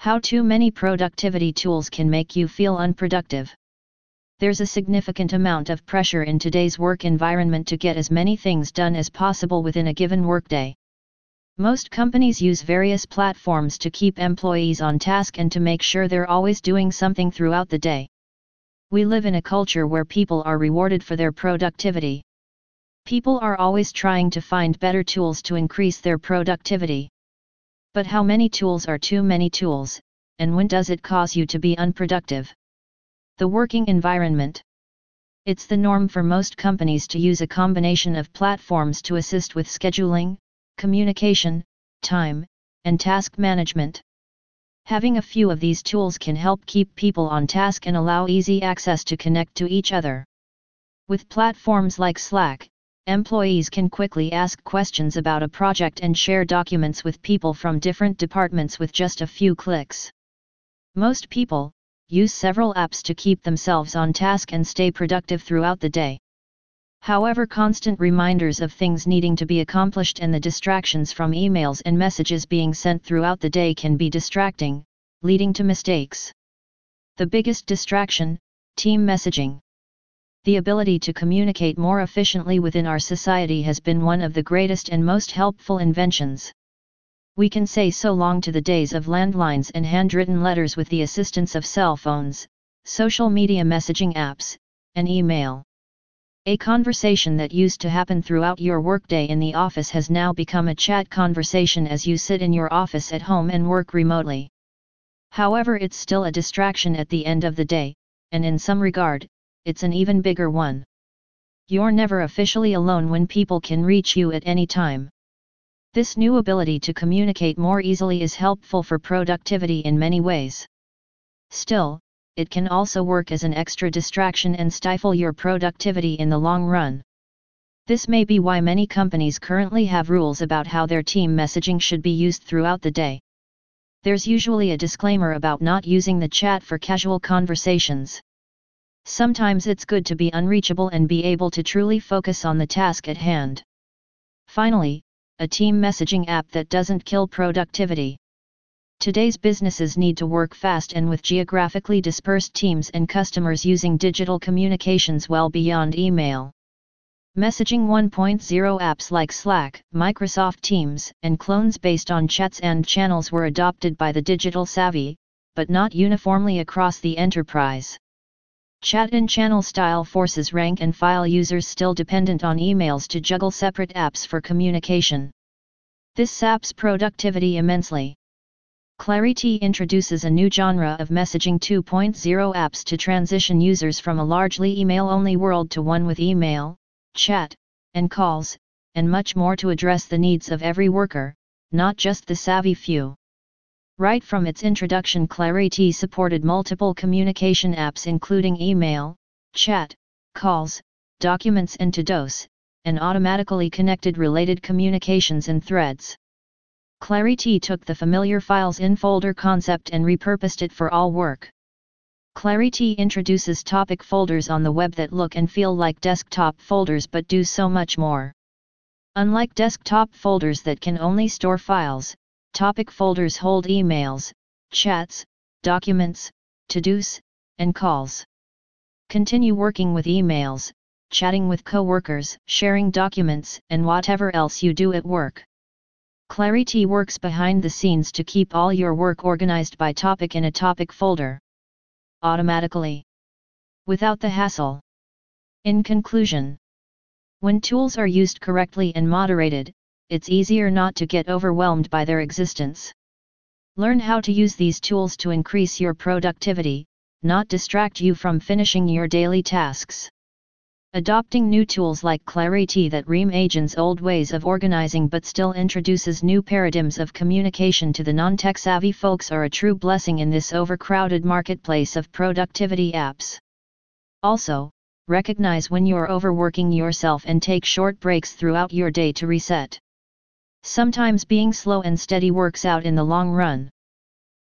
How too many productivity tools can make you feel unproductive. There's a significant amount of pressure in today's work environment to get as many things done as possible within a given workday. Most companies use various platforms to keep employees on task and to make sure they're always doing something throughout the day. We live in a culture where people are rewarded for their productivity. People are always trying to find better tools to increase their productivity. But how many tools are too many tools, and when does it cause you to be unproductive? The working environment. It's the norm for most companies to use a combination of platforms to assist with scheduling, communication, time, and task management. Having a few of these tools can help keep people on task and allow easy access to connect to each other. With platforms like Slack, employees can quickly ask questions about a project and share documents with people from different departments with just a few clicks. Most people use several apps to keep themselves on task and stay productive throughout the day. However, constant reminders of things needing to be accomplished and the distractions from emails and messages being sent throughout the day can be distracting, leading to mistakes. The biggest distraction team messaging. The ability to communicate more efficiently within our society has been one of the greatest and most helpful inventions. We can say so long to the days of landlines and handwritten letters with the assistance of cell phones, social media messaging apps, and email. A conversation that used to happen throughout your workday in the office has now become a chat conversation as you sit in your office at home and work remotely. However, it's still a distraction at the end of the day, and in some regard, it's an even bigger one. You're never officially alone when people can reach you at any time. This new ability to communicate more easily is helpful for productivity in many ways. Still, it can also work as an extra distraction and stifle your productivity in the long run. This may be why many companies currently have rules about how their team messaging should be used throughout the day. There's usually a disclaimer about not using the chat for casual conversations. Sometimes it's good to be unreachable and be able to truly focus on the task at hand. Finally, a team messaging app that doesn't kill productivity. Today's businesses need to work fast and with geographically dispersed teams and customers using digital communications well beyond email. Messaging 1.0 apps like Slack, Microsoft Teams, and clones based on chats and channels were adopted by the digital savvy, but not uniformly across the enterprise. Chat and channel style forces rank and file users still dependent on emails to juggle separate apps for communication. This saps productivity immensely. Clariti introduces a new genre of messaging 2.0 apps to transition users from a largely email-only world to one with email, chat, and calls, and much more to address the needs of every worker, not just the savvy few. Right from its introduction Clariti supported multiple communication apps including email, chat, calls, documents and to-dos, and automatically connected related communications and threads. Clariti took the familiar files in folder concept and repurposed it for all work. Clariti introduces topic folders on the web that look and feel like desktop folders but do so much more. Unlike desktop folders that can only store files, Topic folders hold emails, chats, documents, to-dos, and calls. Continue working with emails, chatting with coworkers, sharing documents, and whatever else you do at work. Clariti works behind the scenes to keep all your work organized by topic in a topic folder. Automatically. Without the hassle. In conclusion, when tools are used correctly and moderated, it's easier not to get overwhelmed by their existence. Learn how to use these tools to increase your productivity, not distract you from finishing your daily tasks. Adopting new tools like Clariti that reimagines old ways of organizing but still introduces new paradigms of communication to the non-tech savvy folks are a true blessing in this overcrowded marketplace of productivity apps. Also, recognize when you're overworking yourself and take short breaks throughout your day to reset. Sometimes being slow and steady works out in the long run.